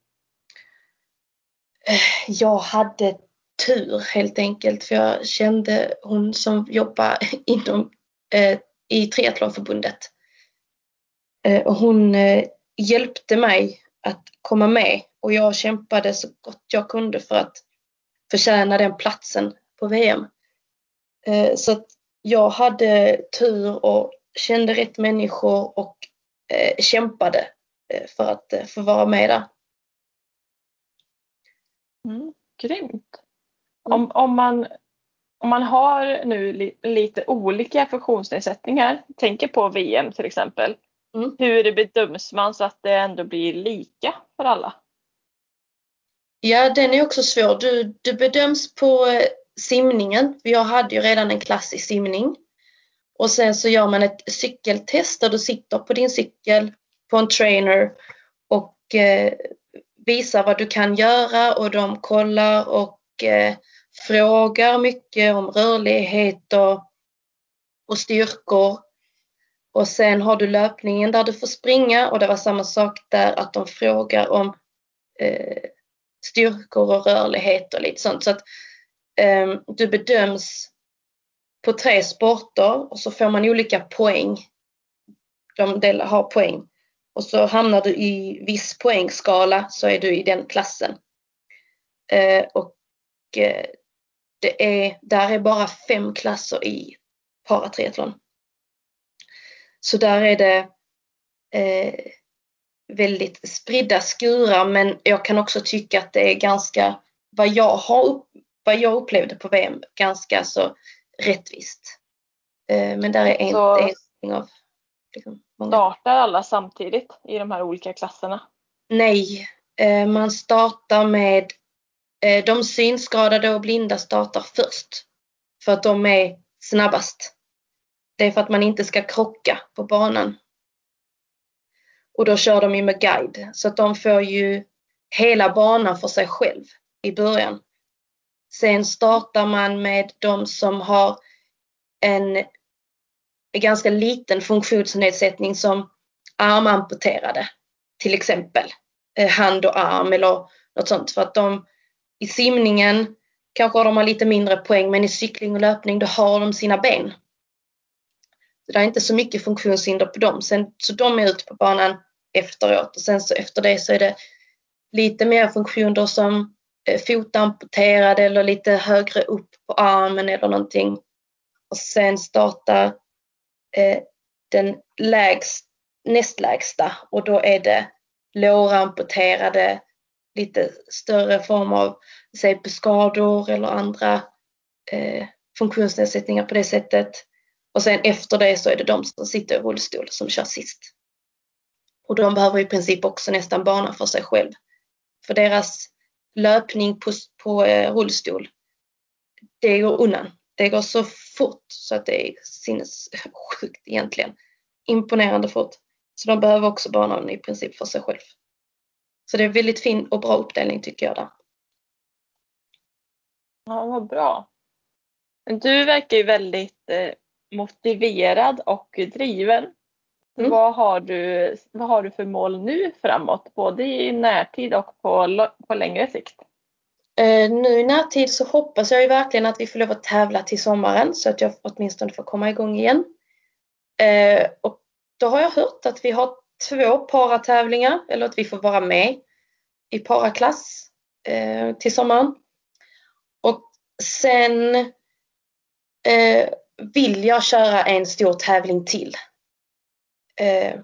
Eh, jag hade tur helt enkelt för jag kände hon som jobbar inom, eh, i triathlonförbundet. Eh, och hon eh, hjälpte mig att komma med och jag kämpade så gott jag kunde för att förtjäna den platsen på VM. Eh, så att jag hade tur och kände rätt människor och eh, kämpade eh, för att eh, få vara med där. Mm, grymt. Om, om, man, om man har nu li, lite olika funktionsnedsättningar, tänker på VM till exempel. Mm. Hur bedöms man så att det ändå blir lika för alla? Ja, den är också svår. Du, du bedöms på eh, simningen. Jag hade ju redan en klass i simning. Och sen så gör man ett cykeltest där du sitter på din cykel på en trainer och eh, visar vad du kan göra och de kollar och eh, frågar mycket om rörlighet och, och styrkor. Och sen har du löpningen där du får springa och det var samma sak där att de frågar om eh, styrkor och rörlighet och lite sånt. Så att eh, du bedöms på tre sporter och så får man olika poäng. De del, har poäng. Och så hamnar du i viss poängskala så är du i den klassen. Eh, och eh, det är, där är bara fem klasser i paratriathlon. Så där är det eh, väldigt spridda skurar men jag kan också tycka att det är ganska, vad jag, har, vad jag upplevde på VM, ganska så rättvist. Eh, men där är en, Så- en av liksom, många. Startar alla samtidigt i de här olika klasserna? Nej, eh, man startar med eh, de synskadade och blinda startar först. För att de är snabbast. Det är för att man inte ska krocka på banan. Och då kör de ju med guide. Så att de får ju hela banan för sig själv i början. Sen startar man med de som har en ganska liten funktionsnedsättning som armamputerade till exempel eh, hand och arm eller något sånt. För att de i simningen kanske de har lite mindre poäng men i cykling och löpning då har de sina ben. Så det är inte så mycket funktionshinder på dem. Sen, så de är ute på banan efteråt och sen så efter det så är det lite mer funktioner som Eh, fotamputerad eller lite högre upp på armen eller någonting. Och sen startar eh, den lägst, näst lägsta och då är det låramputerade, lite större form av CP-skador eller andra eh, funktionsnedsättningar på det sättet. Och sen efter det så är det de som sitter i rullstol som kör sist. Och de behöver i princip också nästan bana för sig själv. För deras löpning på, på eh, rullstol, det går undan. Det går så fort så att det är sinnessjukt egentligen. Imponerande fort. Så de behöver också banan i princip för sig själv. Så det är väldigt fin och bra uppdelning tycker jag där. Ja, vad bra. Du verkar ju väldigt eh, motiverad och driven. Mm. Vad, har du, vad har du för mål nu framåt? Både i närtid och på, på längre sikt? Eh, nu i närtid så hoppas jag ju verkligen att vi får lov att tävla till sommaren så att jag åtminstone får komma igång igen. Eh, och då har jag hört att vi har två paratävlingar eller att vi får vara med i paraklass eh, till sommaren. Och sen eh, vill jag köra en stor tävling till. Eh,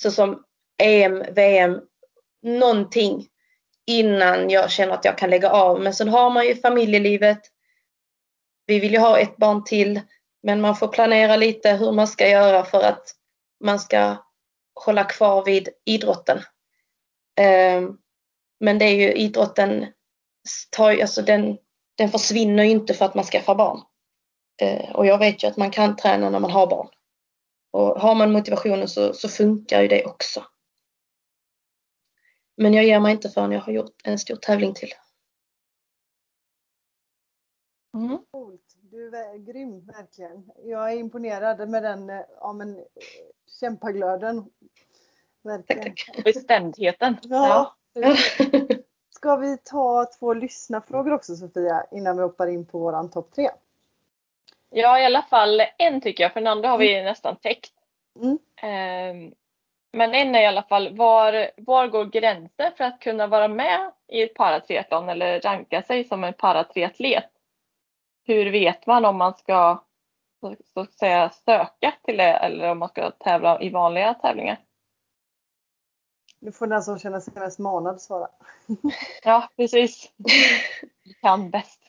såsom EM, VM, någonting innan jag känner att jag kan lägga av. Men sen har man ju familjelivet. Vi vill ju ha ett barn till, men man får planera lite hur man ska göra för att man ska hålla kvar vid idrotten. Eh, men det är ju idrotten, alltså den, den försvinner ju inte för att man skaffar barn. Eh, och jag vet ju att man kan träna när man har barn. Och har man motivationen så, så funkar ju det också. Men jag ger mig inte förrän jag har gjort en stor tävling till. Mm. Coolt. Du är grym verkligen. Jag är imponerad med den eh, ja, men, kämpaglöden. Verkligen. Tack, Bestämdheten. Ja. tack. Ska vi ta två lyssnarfrågor också Sofia innan vi hoppar in på våran topp tre? Ja, i alla fall en tycker jag, för den andra har vi nästan täckt. Mm. Ehm, Men en är i alla fall, var, var går gränsen för att kunna vara med i ett paratriathlon eller ranka sig som en paratriatlet? hur vet man om man ska så, så att säga söka till det eller om man ska tävla i vanliga tävlingar? Nu får den som känner sig mest manad svara. Ja, precis. Du kan bäst.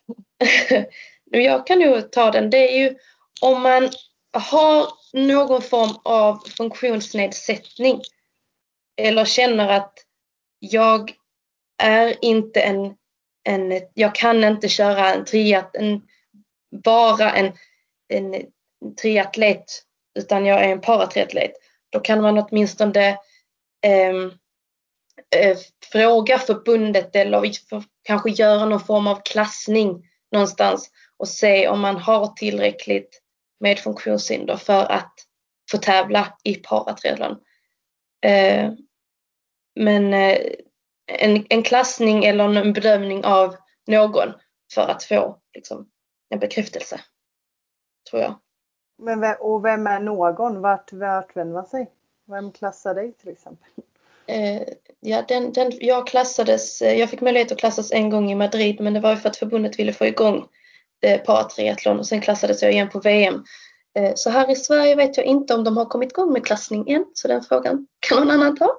Jag kan nog ta den. Det är ju om man har någon form av funktionsnedsättning eller känner att jag är inte en, en jag kan inte köra en triat, en, bara en, en triatlet utan jag är en paratriatlet. Då kan man åtminstone eh, eh, fråga förbundet eller kanske göra någon form av klassning någonstans och se om man har tillräckligt med funktionshinder för att få tävla i paratriathlon. Eh, men eh, en, en klassning eller en bedömning av någon för att få liksom, en bekräftelse. Tror jag. Men vem, och vem är någon? Vart, vart vänder man sig? Vem klassar dig till exempel? Eh, ja, den, den, jag klassades, eh, jag fick möjlighet att klassas en gång i Madrid men det var ju för att förbundet ville få igång eh, paratriathlon och sen klassades jag igen på VM. Eh, så här i Sverige vet jag inte om de har kommit igång med klassning än så den frågan kan någon annan ta.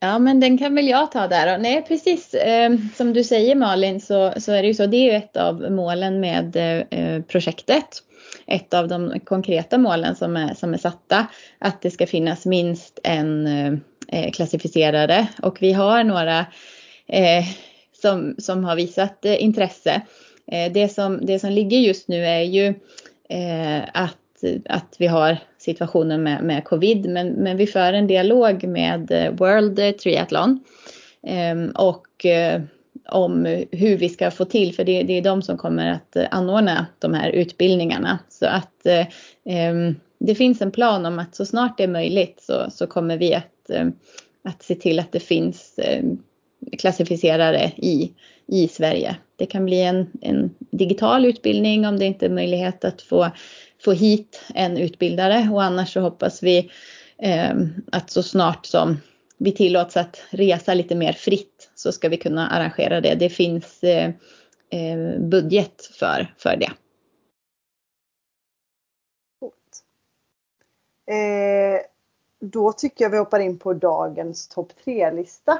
Ja men den kan väl jag ta där. Och nej precis eh, som du säger Malin så, så är det ju så. Det är ju ett av målen med eh, projektet. Ett av de konkreta målen som är, som är satta. Att det ska finnas minst en eh, eh. Och vi har några eh, som, som har visat eh, intresse. Eh, det, som, det som ligger just nu är ju eh, att att vi har situationen med, med covid, men, men vi för en dialog med eh, World Triathlon eh, och eh, om hur vi ska få till, för det, det, är de som kommer att eh, anordna de här utbildningarna. Så att eh, ehm, det finns en plan om att så snart det är möjligt så, så kommer vi att, Eh, att se till att det finns eh, klassificerare i, i Sverige. Det kan bli en, en digital utbildning om det inte är möjlighet att få få hit en utbildare och annars så hoppas vi eh, att så snart som vi tillåts att resa lite mer fritt så ska vi kunna arrangera det. Det finns eh, eh budget för, för det. Då tycker jag vi hoppar in på dagens topp tre-lista.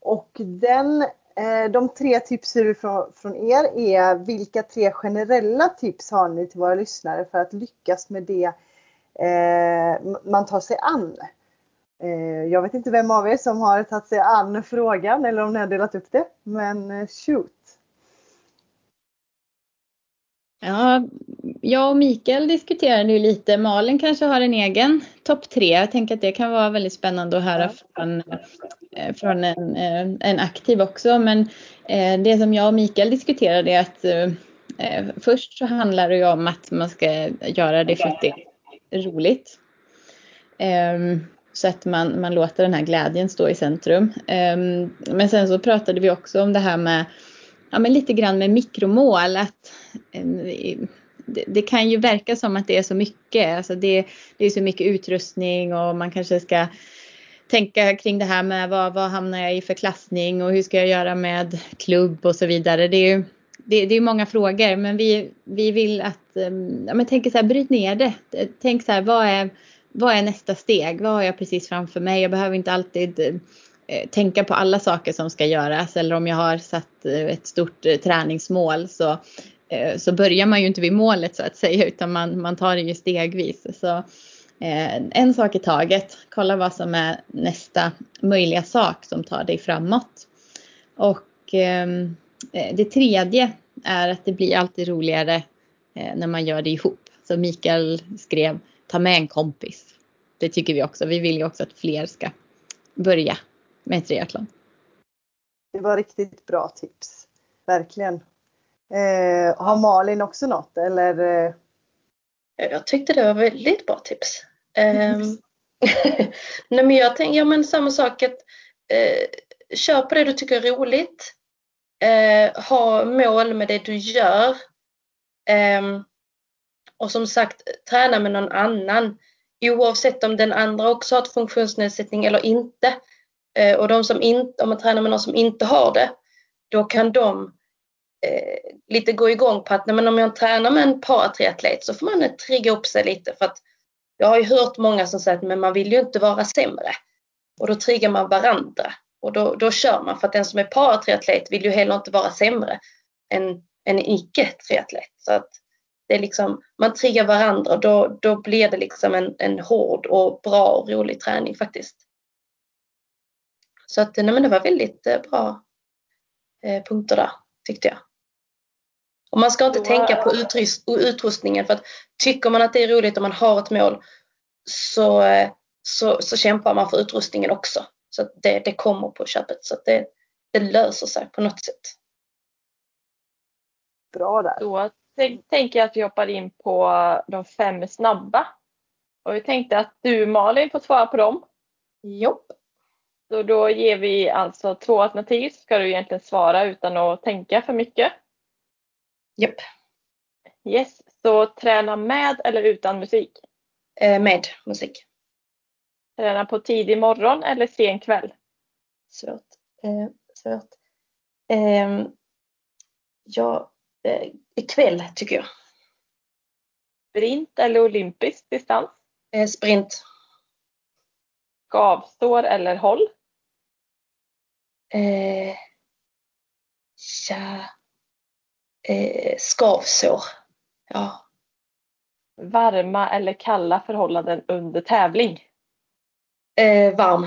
Och den Eh, de tre tipsen från er är vilka tre generella tips har ni till våra lyssnare för att lyckas med det eh, man tar sig an? Eh, jag vet inte vem av er som har tagit sig an frågan eller om ni har delat upp det, men eh, shoot! Ja, jag och Mikael diskuterade ju lite. Malin kanske har en egen topp tre. Jag tänker att det kan vara väldigt spännande att höra från, eh, från en, eh, en aktiv också. Men eh, det som jag och Mikael diskuterade är att först så handlar det ju om att man ska göra det för att det är roligt. Ehm, så att man, man låter den här glädjen stå i centrum. Ehm, men sen så pratade vi också om det här med ja, men lite grann med mikromål. Att, det, det, kan ju verka som att det är så mycket. Alltså det, det är så mycket utrustning och man kanske ska tänka kring det här med vad, vad hamnar jag i för klassning och hur ska jag göra med klubb och så vidare. Det är ju det, det är många frågor men vi, vi vill att, ja men tänk så här, bryt ner det. Tänk så här, vad är, vad är nästa steg? Vad har jag precis framför mig? Jag behöver inte alltid Eh, Eh, tänka på alla saker som ska göras eller om jag har satt eh, ett stort eh, träningsmål så, så börjar man ju inte vid målet så att säga utan man, man tar det ju stegvis. Så, en sak i taget, kolla vad som är nästa möjliga sak som tar dig framåt. Och ehm, det tredje är att det blir alltid roligare när man gör det ihop. Så Mikael skrev, ta med en kompis. Det tycker vi också. Vi vill ju också att fler ska börja med triathlon. Det var riktigt bra tips. Verkligen. Eh, har Malin också något eller? Eh? Jag tyckte det var väldigt bra tips. Eh, nej men jag tänkte, ja men samma sak att eh, kör på det du tycker är roligt. Eh, ha mål med det du gör. Eh, och som sagt, träna med någon annan. Oavsett om den andra också har ett funktionsnedsättning eller inte. Eh, och de som inte, om man tränar med någon som inte har det, då kan de eh, lite gå igång på att nej, men om jag tränar med en paratriatlet så får man eh, trigga upp sig lite för att jag har ju hört många som säger att men man vill ju inte vara sämre. Och då triggar man varandra och då, då kör man för att den som är paratriatlet vill ju heller inte vara sämre än en icke-triatlet. Så att det är liksom, man triggar varandra och då, då blir det liksom en, en hård och bra och rolig träning faktiskt. Så att nej, men det var väldigt eh, bra eh, punkter där tyckte jag. Och man ska inte Då- tänka på utrust, utrustningen för att tycker man att det är roligt och man har ett mål så, eh, så, så kämpar man för utrustningen också. Så att det, det kommer på köpet så att det, det löser sig på något sätt. Bra där. Då tänk- tänker jag att vi hoppar in på de fem snabba. Och vi tänkte att du Malin får svara på dem. Jopp. Så då ger vi alltså två alternativ så ska du egentligen svara utan att tänka för mycket. Japp. Yes, så träna med eller utan musik? Eh, med musik. Träna på tidig morgon eller sen kväll? Svårt. Eh, svårt. Eh, ja, eh, ikväll tycker jag. Sprint eller olympisk distans? Eh, sprint. Skavsår eller håll? Eh, ja. Eh, skavsår. Ja. Varma eller kalla förhållanden under tävling? Eh, varm.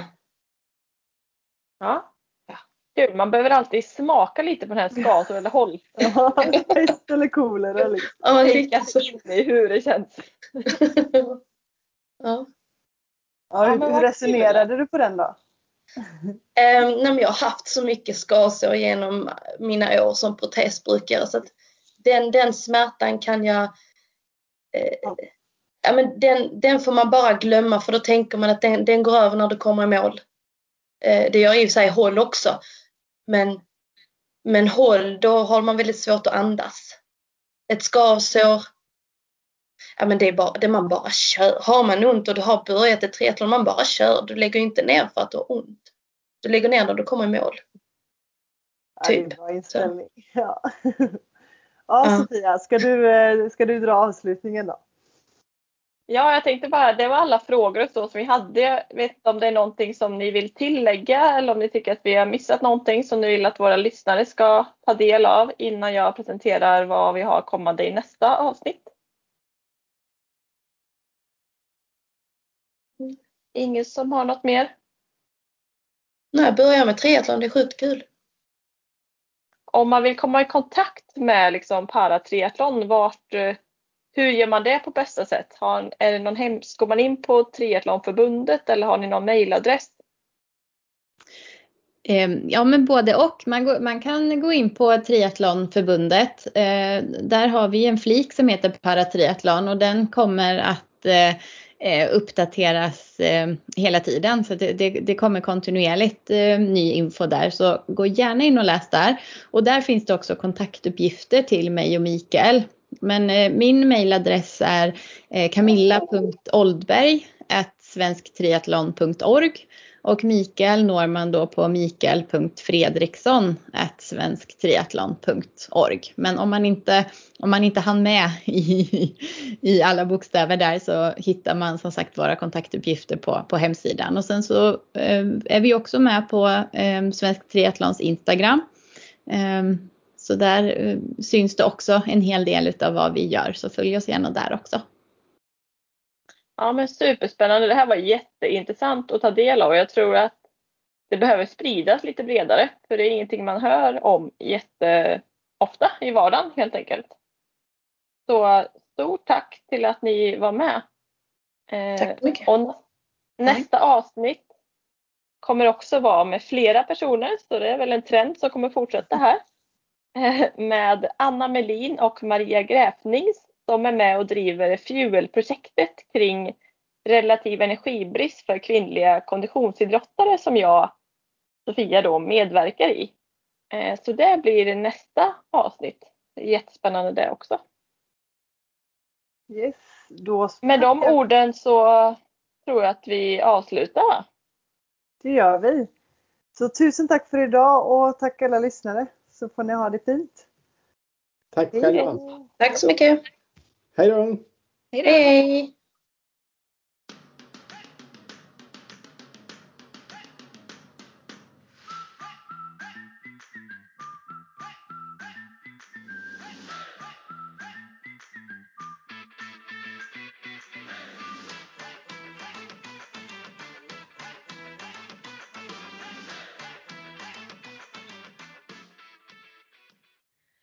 Ja. Ja. Kul, man behöver alltid smaka lite på den här skavsår eller håll. Pest eller kolera liksom. Ja, sig in i hur det känns. ja. Ja, hur, hur resonerade du på den då? Men jag har haft så mycket skavsår genom mina år som protesbrukare så att den, den smärtan kan jag eh, ja, men den, den får man bara glömma för då tänker man att den, den går över när du kommer i mål. Eh, det gör i och för sig håll också. Men, men håll, då har man väldigt svårt att andas. Ett skavsår, ja men det är bara, det man bara kör. Har man ont och du har börjat ett triathlon, man bara kör. Du lägger inte ner för att du har ont. Du lägger ner när du kommer i mål. Ja, det är en Typ. bra inställning. Ja. Ja. Sofia, ska du, eh, ska du dra avslutningen då? Ja, jag tänkte bara, det var alla frågor och så som vi hade. Jag vet inte om det är någonting som ni vill tillägga eller om ni tycker att vi har missat någonting som ni vill att våra lyssnare ska ta del av innan jag presenterar vad vi har kommande i nästa avsnitt. Ingen som har något mer? Nej, börja med triathlon, det är sjukt kul. Om man vill komma i kontakt med liksom paratriathlon, vart, eh, hur gör man det på bästa sätt? Har, är det någon hem, går man in på Triathlonförbundet eller har ni någon mejladress? Eh, Ja men både och. Man, går, man kan gå in på Triathlonförbundet. Eh, där har vi en flik som heter Paratriathlon och den kommer att eh, Eh, uppdateras eh, hela tiden. Så det, det, det kommer kontinuerligt eh, ny info där. Så gå gärna in och läs där. Och där finns det också kontaktuppgifter till mig och Mikael. Men eh, min mailadress är eh, camilla.oldberg svensktriathlon.org och Mikael når man då på mikael.fredriksson svensktriathlon.org. Men om man inte, om man inte hann med i, i alla bokstäver där så hittar man som sagt våra kontaktuppgifter på, på hemsidan. Och sen så eh, är vi också med på eh, Svensk Triathlons Instagram. Eh, så där eh, syns det också en hel del utav vad vi gör så följ oss gärna där också. Ja men superspännande. Det här var jätteintressant att ta del av. Jag tror att det behöver spridas lite bredare. För det är ingenting man hör om jätteofta i vardagen helt enkelt. Så stort tack till att ni var med. Eh, Tack så mycket. Och nästa avsnitt kommer också vara med flera personer. Så det är väl en trend som kommer fortsätta här. Eh, Med Anna Melin och Maria Gräfnings som är med och driver Fuel-projektet kring relativ energibrist för kvinnliga konditionsidrottare som jag, Sofia, då medverkar i. Eh, Så det blir nästa avsnitt. Jättespännande det också. Yes, då Med de orden så tror jag att vi avslutar. Det gör vi. Så tusen tack för idag och tack alla lyssnare. Så får ni ha det fint. Tack själva. Tack så mycket. Hej då. Hej då. Hej!